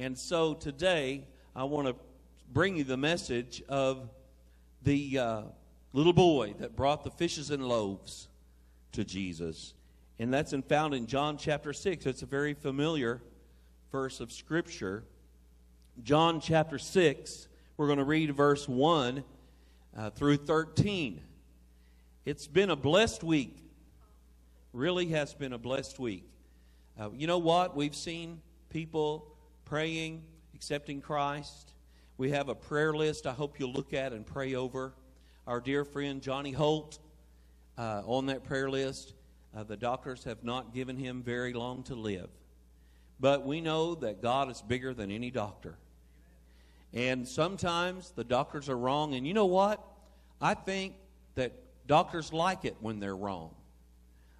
And so today, I want to bring you the message of the uh, little boy that brought the fishes and loaves to Jesus. And that's in, found in John chapter 6. It's a very familiar verse of Scripture. John chapter 6, we're going to read verse 1 uh, through 13. It's been a blessed week. Really has been a blessed week. Uh, you know what? We've seen people praying, accepting Christ. We have a prayer list I hope you'll look at and pray over. Our dear friend Johnny Holt uh, on that prayer list. Uh, the doctors have not given him very long to live. But we know that God is bigger than any doctor. And sometimes the doctors are wrong. And you know what? I think that doctors like it when they're wrong.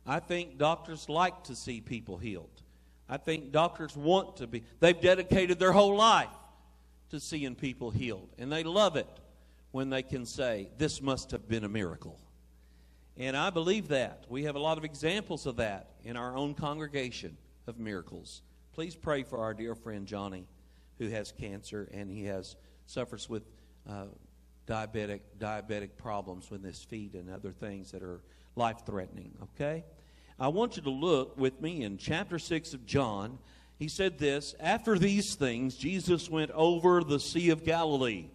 I think doctors like to see people healed. I think doctors want to be, they've dedicated their whole life to seeing people healed. And they love it when they can say, This must have been a miracle. And I believe that. We have a lot of examples of that in our own congregation of miracles. Please pray for our dear friend Johnny, who has cancer and he has suffers with uh, diabetic diabetic problems with his feet and other things that are life threatening. Okay. I want you to look with me in chapter 6 of John. He said this After these things, Jesus went over the Sea of Galilee,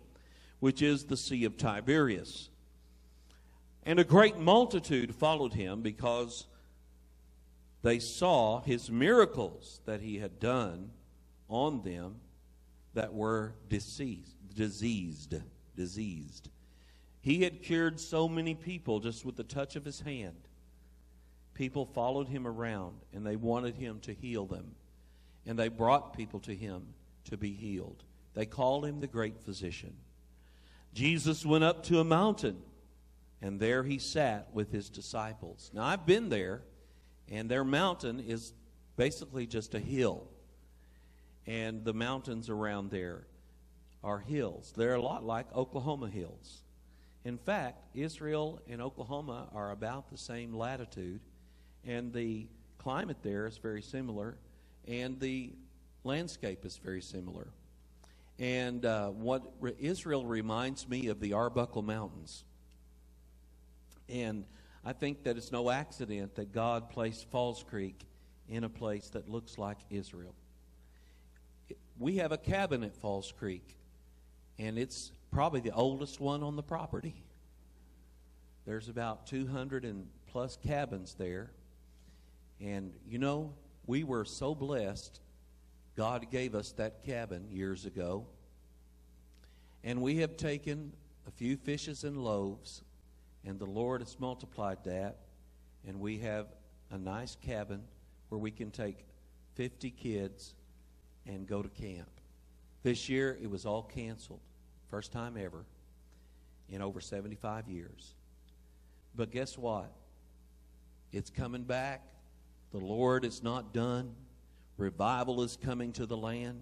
which is the Sea of Tiberias. And a great multitude followed him because they saw his miracles that he had done on them that were diseased, diseased, diseased. He had cured so many people just with the touch of his hand people followed him around and they wanted him to heal them. And they brought people to him to be healed. They called him the great physician. Jesus went up to a mountain and there he sat with his disciples. Now, I've been there, and their mountain is basically just a hill. And the mountains around there are hills. They're a lot like Oklahoma hills. In fact, Israel and Oklahoma are about the same latitude and the climate there is very similar, and the landscape is very similar. And uh, what re- Israel reminds me of the Arbuckle Mountains. And I think that it's no accident that God placed Falls Creek in a place that looks like Israel. We have a cabin at Falls Creek, and it's probably the oldest one on the property. There's about 200 and plus cabins there. And you know, we were so blessed. God gave us that cabin years ago. And we have taken a few fishes and loaves, and the Lord has multiplied that. And we have a nice cabin where we can take 50 kids and go to camp. This year, it was all canceled. First time ever in over 75 years. But guess what? It's coming back. The Lord is not done. Revival is coming to the land.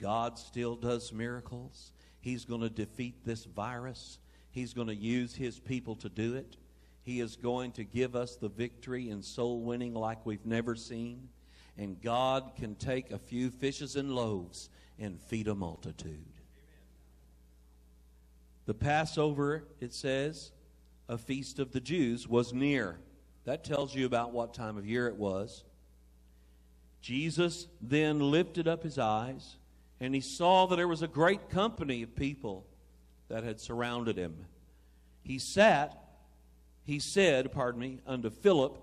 God still does miracles. He's going to defeat this virus. He's going to use his people to do it. He is going to give us the victory in soul winning like we've never seen. And God can take a few fishes and loaves and feed a multitude. The Passover, it says, a feast of the Jews, was near. That tells you about what time of year it was. Jesus then lifted up his eyes and he saw that there was a great company of people that had surrounded him. He sat, he said, pardon me, unto Philip,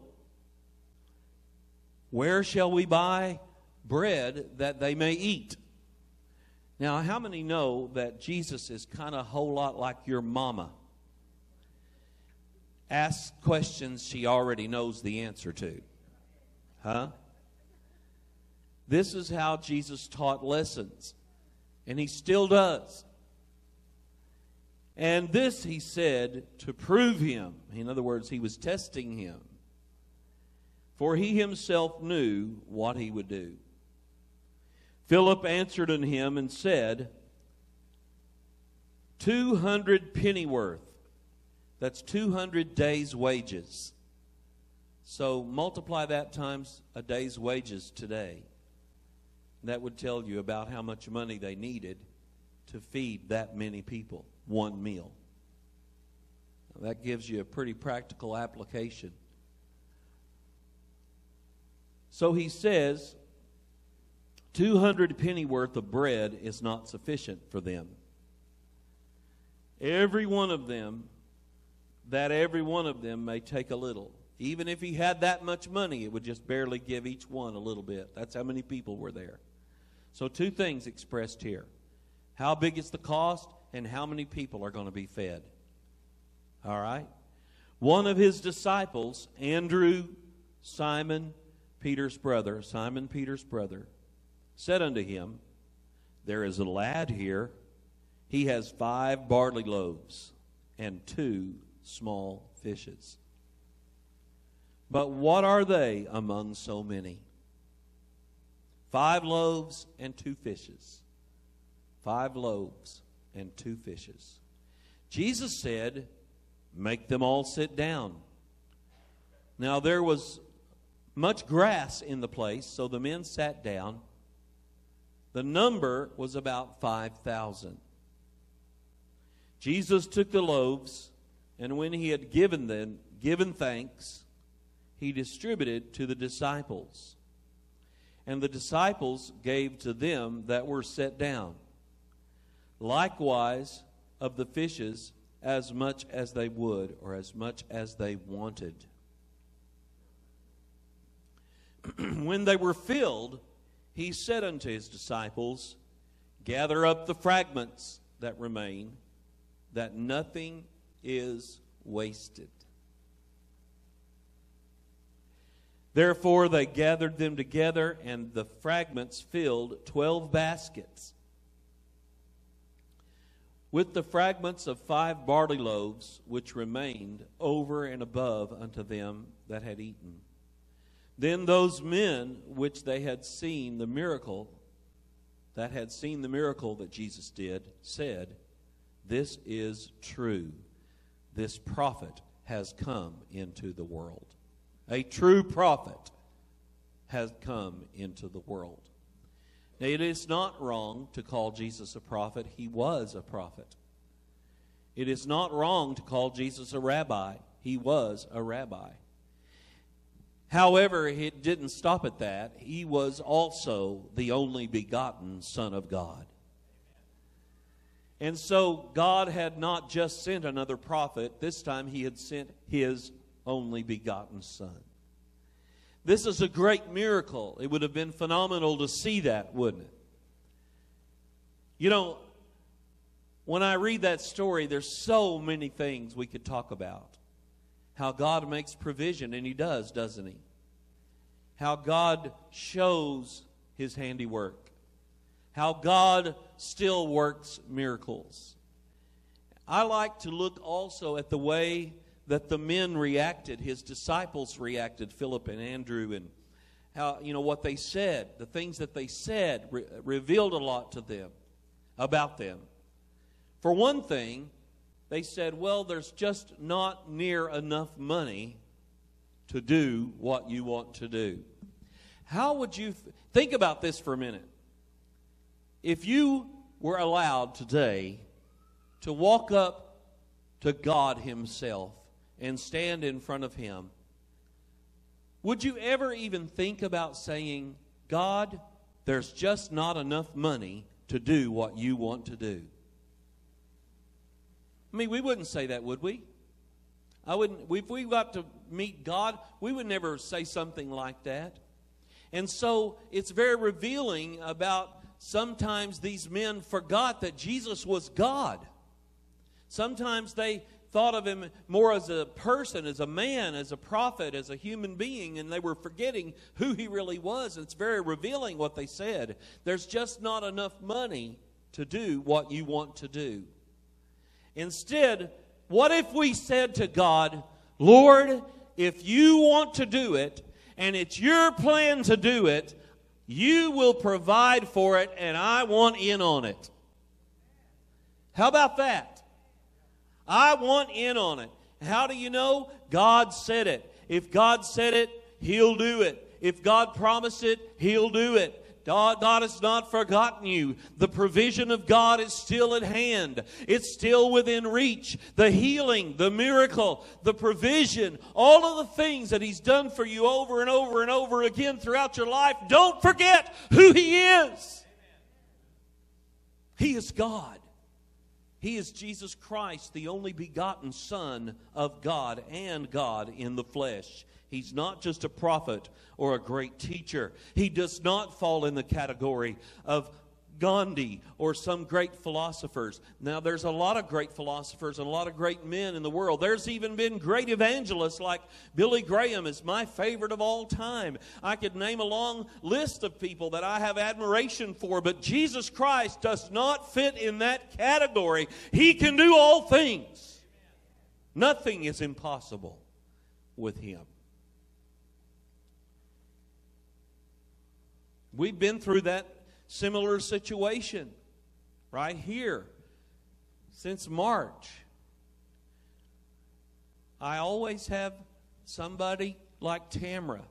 Where shall we buy bread that they may eat? Now, how many know that Jesus is kind of a whole lot like your mama? Ask questions she already knows the answer to. Huh? This is how Jesus taught lessons, and he still does. And this he said to prove him. In other words, he was testing him. For he himself knew what he would do. Philip answered unto him and said, Two hundred pennyworth that's 200 days' wages. So multiply that times a day's wages today. That would tell you about how much money they needed to feed that many people one meal. Now, that gives you a pretty practical application. So he says, 200 pennyworth of bread is not sufficient for them. Every one of them, that every one of them may take a little. Even if he had that much money, it would just barely give each one a little bit. That's how many people were there. So, two things expressed here how big is the cost, and how many people are going to be fed. All right? One of his disciples, Andrew, Simon, Peter's brother, Simon Peter's brother, said unto him, There is a lad here. He has five barley loaves and two small fishes. But what are they among so many? Five loaves and two fishes. Five loaves and two fishes. Jesus said, Make them all sit down. Now there was much grass in the place, so the men sat down. The number was about 5,000. Jesus took the loaves, and when he had given them, given thanks, he distributed to the disciples. And the disciples gave to them that were set down. Likewise of the fishes, as much as they would, or as much as they wanted. when they were filled, he said unto his disciples, Gather up the fragments that remain, that nothing is wasted. Therefore they gathered them together, and the fragments filled twelve baskets. With the fragments of five barley loaves which remained over and above unto them that had eaten. Then those men which they had seen the miracle, that had seen the miracle that Jesus did, said, This is true. This prophet has come into the world. A true prophet has come into the world. Now, it is not wrong to call Jesus a prophet. He was a prophet. It is not wrong to call Jesus a rabbi. He was a rabbi. However, it didn't stop at that. He was also the only begotten Son of God. And so God had not just sent another prophet, this time he had sent his only begotten Son. This is a great miracle. It would have been phenomenal to see that, wouldn't it? You know, when I read that story, there's so many things we could talk about how God makes provision, and He does, doesn't He? How God shows His handiwork, how God still works miracles. I like to look also at the way that the men reacted, His disciples reacted, Philip and Andrew, and how, you know, what they said, the things that they said re- revealed a lot to them about them. For one thing, they said, well, there's just not near enough money to do what you want to do. How would you think about this for a minute? If you were allowed today to walk up to God Himself and stand in front of Him, would you ever even think about saying, God, there's just not enough money to do what you want to do? I mean, we wouldn't say that, would we? I wouldn't. If we got to meet God, we would never say something like that. And so it's very revealing about sometimes these men forgot that Jesus was God. Sometimes they thought of him more as a person, as a man, as a prophet, as a human being, and they were forgetting who he really was. And it's very revealing what they said. There's just not enough money to do what you want to do. Instead, what if we said to God, Lord, if you want to do it and it's your plan to do it, you will provide for it and I want in on it. How about that? I want in on it. How do you know? God said it. If God said it, He'll do it. If God promised it, He'll do it. God, has not forgotten you. The provision of God is still at hand. It's still within reach. The healing, the miracle, the provision, all of the things that He's done for you over and over and over again throughout your life. Don't forget who He is. He is God. He is Jesus Christ, the only begotten Son of God and God in the flesh. He's not just a prophet or a great teacher. He does not fall in the category of Gandhi or some great philosophers. Now, there's a lot of great philosophers and a lot of great men in the world. There's even been great evangelists like Billy Graham is my favorite of all time. I could name a long list of people that I have admiration for, but Jesus Christ does not fit in that category. He can do all things. Nothing is impossible with him. We've been through that similar situation right here since March. I always have somebody like Tamra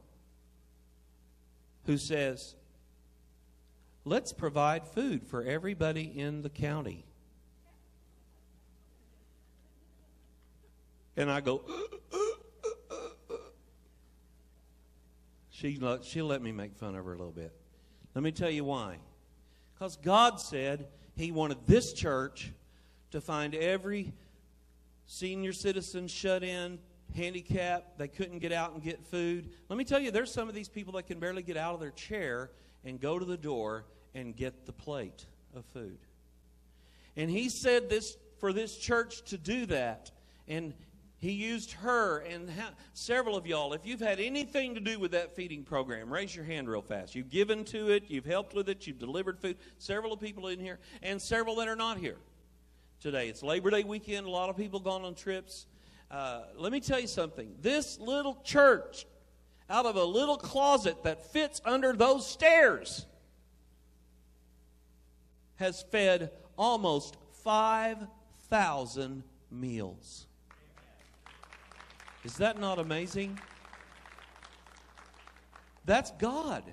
who says, Let's provide food for everybody in the county. And I go, she, she'll let me make fun of her a little bit. Let me tell you why. Because God said He wanted this church to find every senior citizen shut in, handicapped, they couldn't get out and get food. Let me tell you, there's some of these people that can barely get out of their chair and go to the door and get the plate of food. And he said this for this church to do that. And he used her and several of y'all. If you've had anything to do with that feeding program, raise your hand real fast. You've given to it, you've helped with it, you've delivered food. Several of people in here, and several that are not here today. It's Labor Day weekend. A lot of people gone on trips. Uh, let me tell you something. This little church, out of a little closet that fits under those stairs, has fed almost 5,000 meals. Is that not amazing? That's God.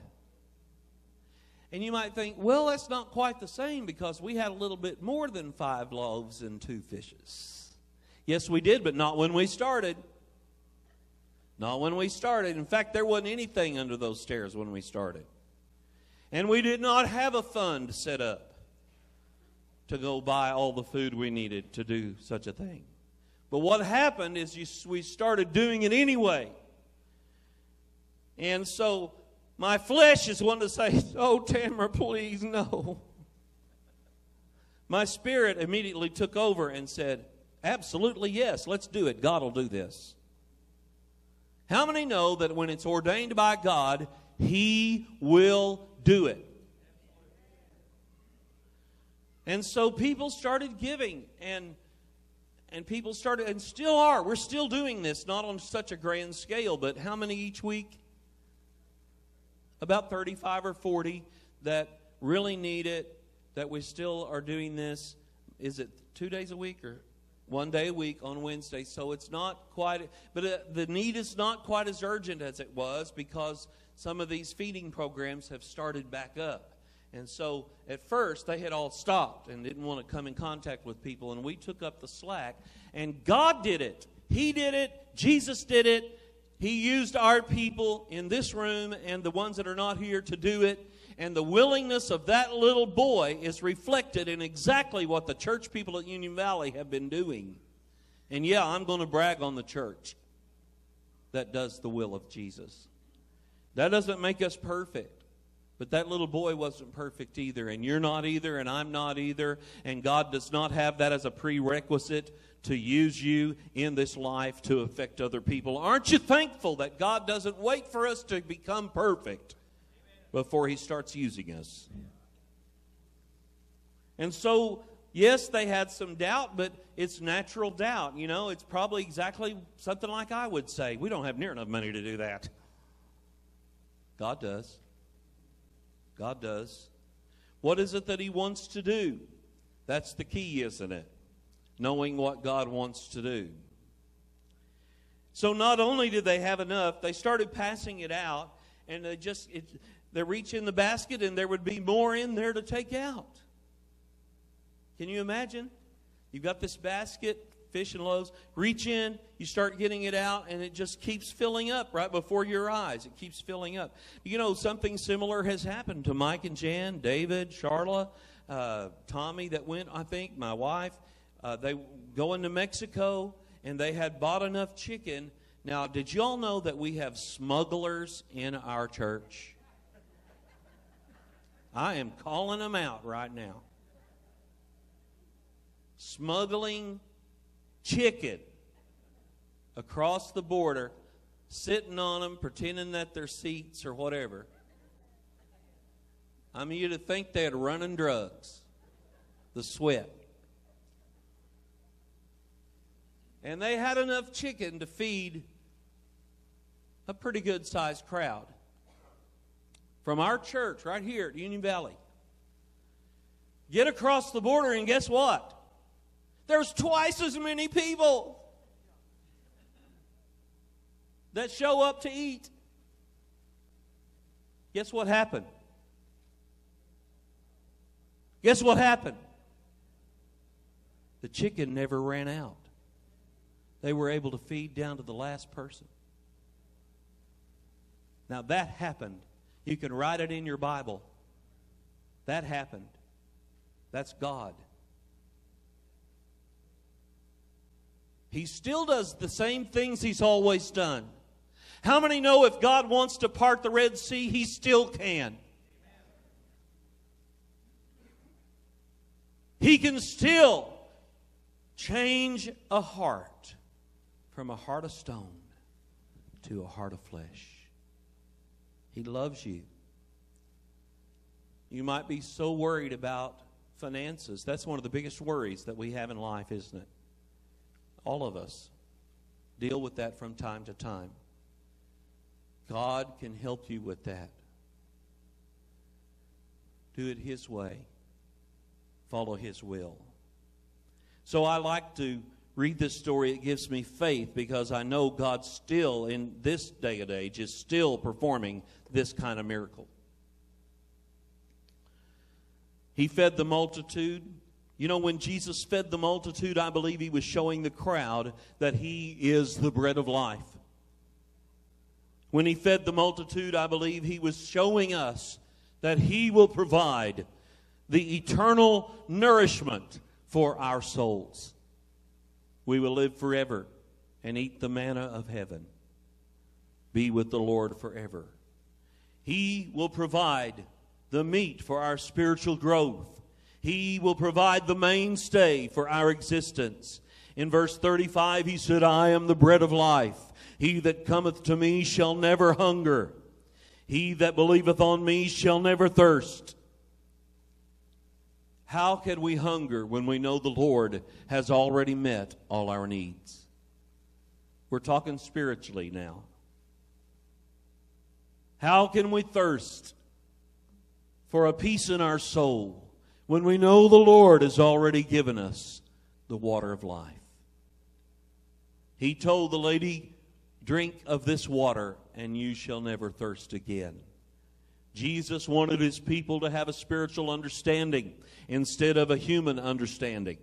And you might think, well, that's not quite the same because we had a little bit more than five loaves and two fishes. Yes, we did, but not when we started. Not when we started. In fact, there wasn't anything under those stairs when we started. And we did not have a fund set up to go buy all the food we needed to do such a thing. But what happened is you, we started doing it anyway. And so my flesh is wanting to say, Oh, Tamara, please, no. My spirit immediately took over and said, Absolutely, yes, let's do it. God will do this. How many know that when it's ordained by God, He will do it? And so people started giving, and and people started, and still are. We're still doing this, not on such a grand scale, but how many each week? About 35 or 40 that really need it, that we still are doing this. Is it two days a week or one day a week on Wednesday? So it's not quite, but uh, the need is not quite as urgent as it was because some of these feeding programs have started back up. And so at first they had all stopped and didn't want to come in contact with people, and we took up the slack. And God did it. He did it. Jesus did it. He used our people in this room and the ones that are not here to do it. And the willingness of that little boy is reflected in exactly what the church people at Union Valley have been doing. And yeah, I'm going to brag on the church that does the will of Jesus. That doesn't make us perfect. But that little boy wasn't perfect either, and you're not either, and I'm not either, and God does not have that as a prerequisite to use you in this life to affect other people. Aren't you thankful that God doesn't wait for us to become perfect before He starts using us? And so, yes, they had some doubt, but it's natural doubt. You know, it's probably exactly something like I would say. We don't have near enough money to do that. God does. God does. What is it that He wants to do? That's the key, isn't it? Knowing what God wants to do. So not only did they have enough, they started passing it out, and they just it, they reach in the basket and there would be more in there to take out. Can you imagine? You've got this basket, fish and loaves. Reach in, you start getting it out, and it just keeps filling up right before your eyes. It keeps filling up. You know, something similar has happened to Mike and Jan, David, Charla, uh, Tommy that went, I think, my wife. Uh, they go into Mexico, and they had bought enough chicken. Now, did y'all know that we have smugglers in our church? I am calling them out right now. Smuggling chicken across the border, sitting on them, pretending that they're seats or whatever. I mean, you'd think they had running drugs, the sweat. And they had enough chicken to feed a pretty good sized crowd from our church right here at Union Valley. Get across the border, and guess what? There's twice as many people that show up to eat. Guess what happened? Guess what happened? The chicken never ran out. They were able to feed down to the last person. Now that happened you can write it in your Bible. That happened. That's God. He still does the same things he's always done. How many know if God wants to part the Red Sea, he still can? He can still change a heart from a heart of stone to a heart of flesh. He loves you. You might be so worried about finances. That's one of the biggest worries that we have in life, isn't it? All of us deal with that from time to time. God can help you with that. Do it His way, follow His will. So I like to read this story, it gives me faith because I know God still, in this day and age, is still performing this kind of miracle. He fed the multitude. You know, when Jesus fed the multitude, I believe he was showing the crowd that he is the bread of life. When he fed the multitude, I believe he was showing us that he will provide the eternal nourishment for our souls. We will live forever and eat the manna of heaven, be with the Lord forever. He will provide the meat for our spiritual growth. He will provide the mainstay for our existence. In verse 35, he said, I am the bread of life. He that cometh to me shall never hunger. He that believeth on me shall never thirst. How can we hunger when we know the Lord has already met all our needs? We're talking spiritually now. How can we thirst for a peace in our soul when we know the Lord has already given us the water of life? He told the lady, Drink of this water, and you shall never thirst again. Jesus wanted his people to have a spiritual understanding instead of a human understanding.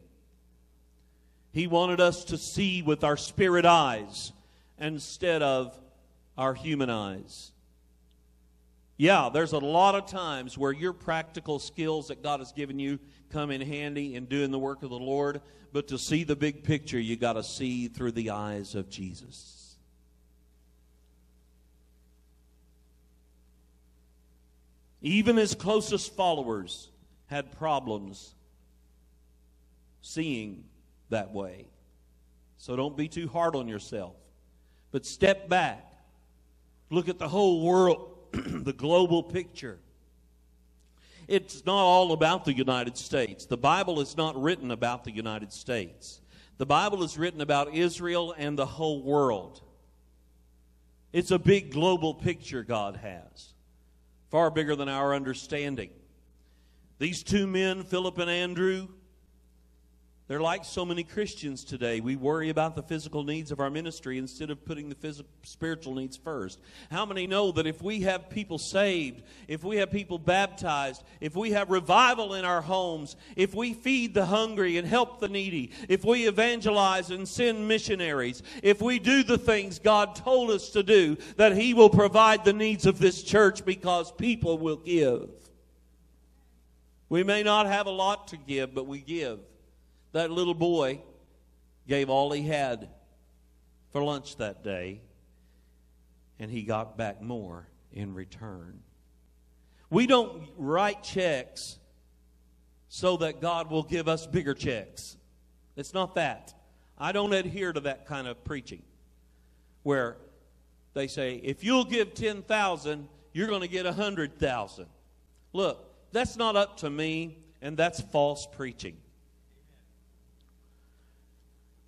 He wanted us to see with our spirit eyes instead of our human eyes. Yeah, there's a lot of times where your practical skills that God has given you come in handy in doing the work of the Lord, but to see the big picture, you got to see through the eyes of Jesus. Even his closest followers had problems seeing that way. So don't be too hard on yourself. But step back. Look at the whole world the global picture. It's not all about the United States. The Bible is not written about the United States. The Bible is written about Israel and the whole world. It's a big global picture God has, far bigger than our understanding. These two men, Philip and Andrew, They're like so many Christians today. We worry about the physical needs of our ministry instead of putting the physical, spiritual needs first. How many know that if we have people saved, if we have people baptized, if we have revival in our homes, if we feed the hungry and help the needy, if we evangelize and send missionaries, if we do the things God told us to do, that He will provide the needs of this church because people will give. We may not have a lot to give, but we give. That little boy gave all he had for lunch that day, and he got back more in return. We don't write checks so that God will give us bigger checks. It's not that. I don't adhere to that kind of preaching where they say, if you'll give 10,000, you're going to get 100,000. Look, that's not up to me, and that's false preaching.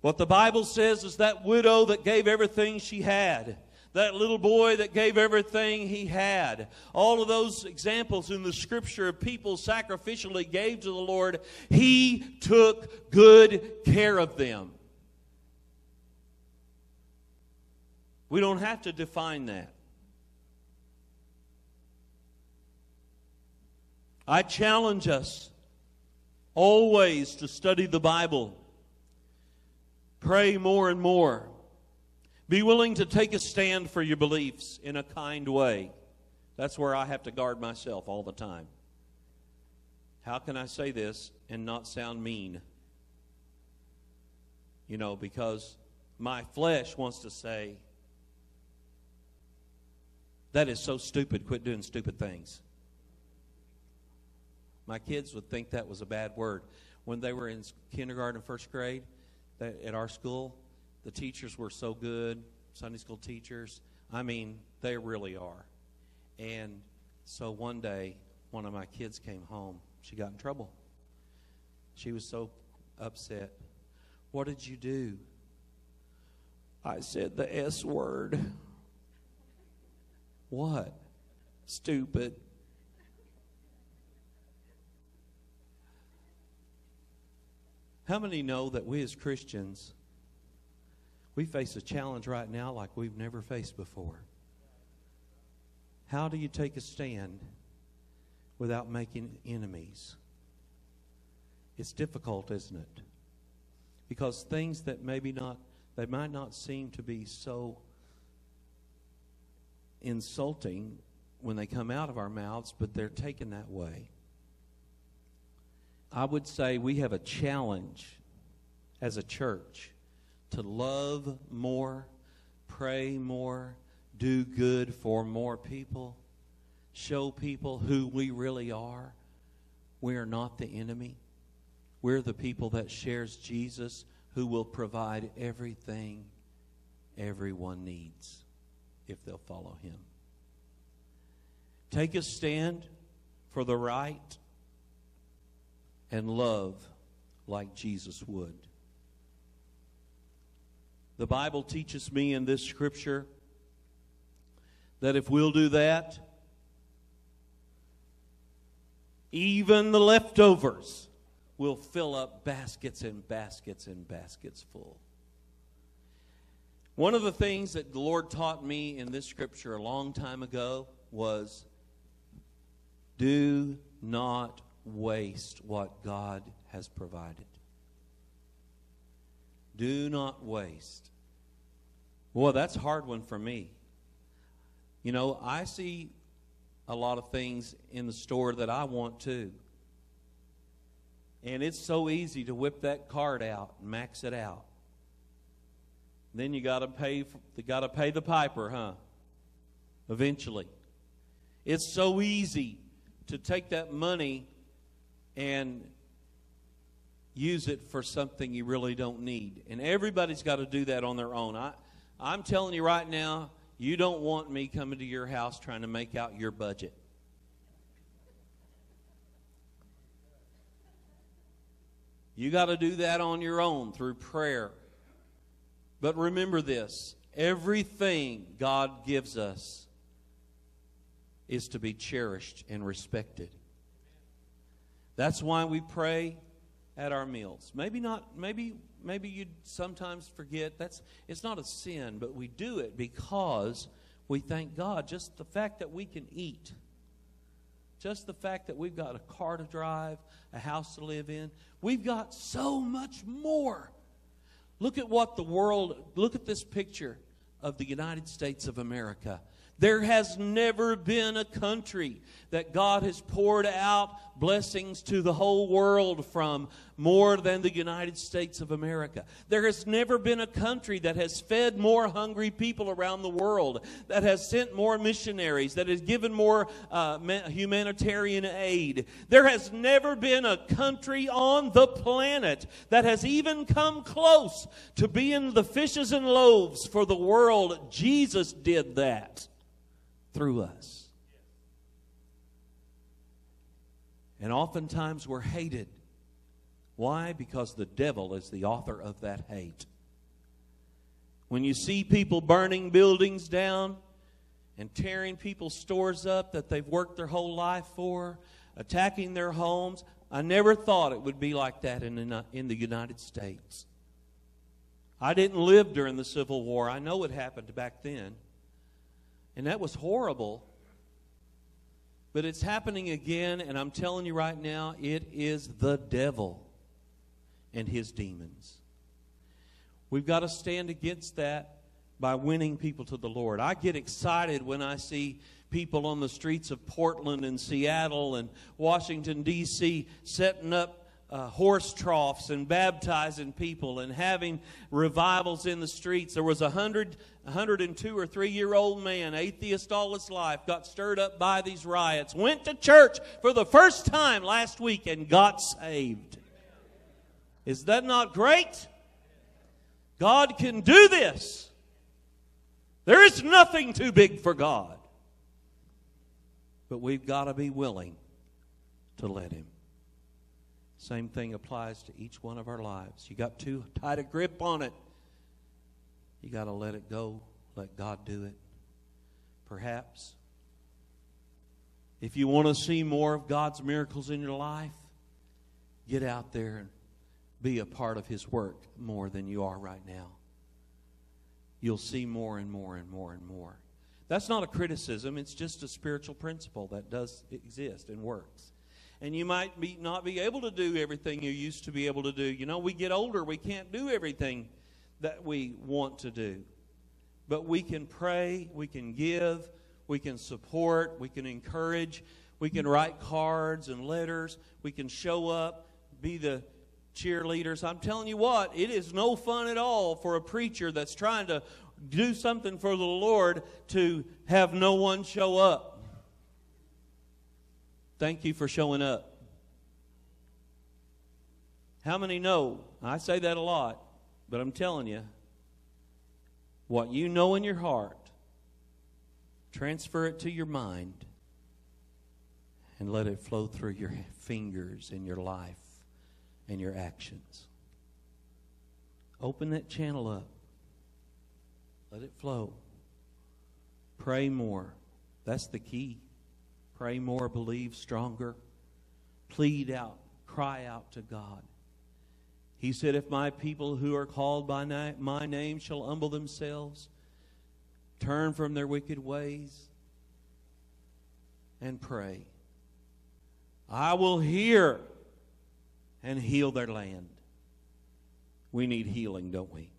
What the Bible says is that widow that gave everything she had, that little boy that gave everything he had, all of those examples in the scripture of people sacrificially gave to the Lord, he took good care of them. We don't have to define that. I challenge us always to study the Bible Pray more and more. Be willing to take a stand for your beliefs in a kind way. That's where I have to guard myself all the time. How can I say this and not sound mean? You know, because my flesh wants to say, that is so stupid. Quit doing stupid things. My kids would think that was a bad word. When they were in kindergarten and first grade, at our school, the teachers were so good, Sunday school teachers. I mean, they really are. And so one day, one of my kids came home. She got in trouble. She was so upset. What did you do? I said the S word. What? Stupid. How many know that we as Christians, we face a challenge right now like we've never faced before? How do you take a stand without making enemies? It's difficult, isn't it? Because things that maybe not, they might not seem to be so insulting when they come out of our mouths, but they're taken that way. I would say we have a challenge as a church to love more, pray more, do good for more people, show people who we really are. We are not the enemy. We're the people that shares Jesus who will provide everything everyone needs if they'll follow him. Take a stand for the right and love like Jesus would. The Bible teaches me in this scripture that if we'll do that, even the leftovers will fill up baskets and baskets and baskets full. One of the things that the Lord taught me in this scripture a long time ago was do not waste what God has provided. Do not waste. Well, that's a hard one for me. You know, I see a lot of things in the store that I want too. And it's so easy to whip that card out and max it out. Then you got to pay you got to pay the piper, huh? Eventually. It's so easy to take that money and use it for something you really don't need. And everybody's got to do that on their own. I, I'm telling you right now, you don't want me coming to your house trying to make out your budget. You got to do that on your own through prayer. But remember this everything God gives us is to be cherished and respected. That's why we pray at our meals. Maybe not maybe maybe you sometimes forget that's it's not a sin, but we do it because we thank God just the fact that we can eat. Just the fact that we've got a car to drive, a house to live in. We've got so much more. Look at what the world look at this picture of the United States of America. There has never been a country that God has poured out blessings to the whole world from more than the United States of America. There has never been a country that has fed more hungry people around the world, that has sent more missionaries, that has given more uh, humanitarian aid. There has never been a country on the planet that has even come close to being the fishes and loaves for the world. Jesus did that through us. And oftentimes we're hated. Why? Because the devil is the author of that hate. When you see people burning buildings down and tearing people's stores up that they've worked their whole life for, attacking their homes, I never thought it would be like that in the, in the United States. I didn't live during the Civil War. I know it happened back then. And that was horrible. But it's happening again, and I'm telling you right now, it is the devil and his demons. We've got to stand against that by winning people to the Lord. I get excited when I see people on the streets of Portland and Seattle and Washington, D.C., setting up uh, horse troughs and baptizing people and having revivals in the streets. There was a hundred, 102 or three year old man, atheist all his life, got stirred up by these riots, went to church for the first time last week and got saved. Is that not great? God can do this. There is nothing too big for God. But we've got to be willing to let Him. Same thing applies to each one of our lives. You got too tight a grip on it. You got to let it go. Let God do it. Perhaps. If you want to see more of God's miracles in your life, get out there and be a part of His work more than you are right now. You'll see more and more and more and more. That's not a criticism, it's just a spiritual principle that does exist and works and you might be, not be able to do everything you used to be able to do. You know, we get older, we can't do everything that we want to do. But we can pray, we can give, we can support, we can encourage, we can write cards and letters, we can show up, be the cheerleaders. I'm telling you what, it is no fun at all for a preacher that's trying to do something for the Lord to have no one show up. Thank you for showing up. How many know? I say that a lot, but I'm telling you, what you know in your heart, transfer it to your mind and let it flow through your fingers in your life and your actions. Open that channel up. Let it flow. Pray more. That's the key. Pray more, believe stronger. Plead out, cry out to God. He said, If my people who are called by my name shall humble themselves, turn from their wicked ways, and pray, I will hear and heal their land. We need healing, don't we?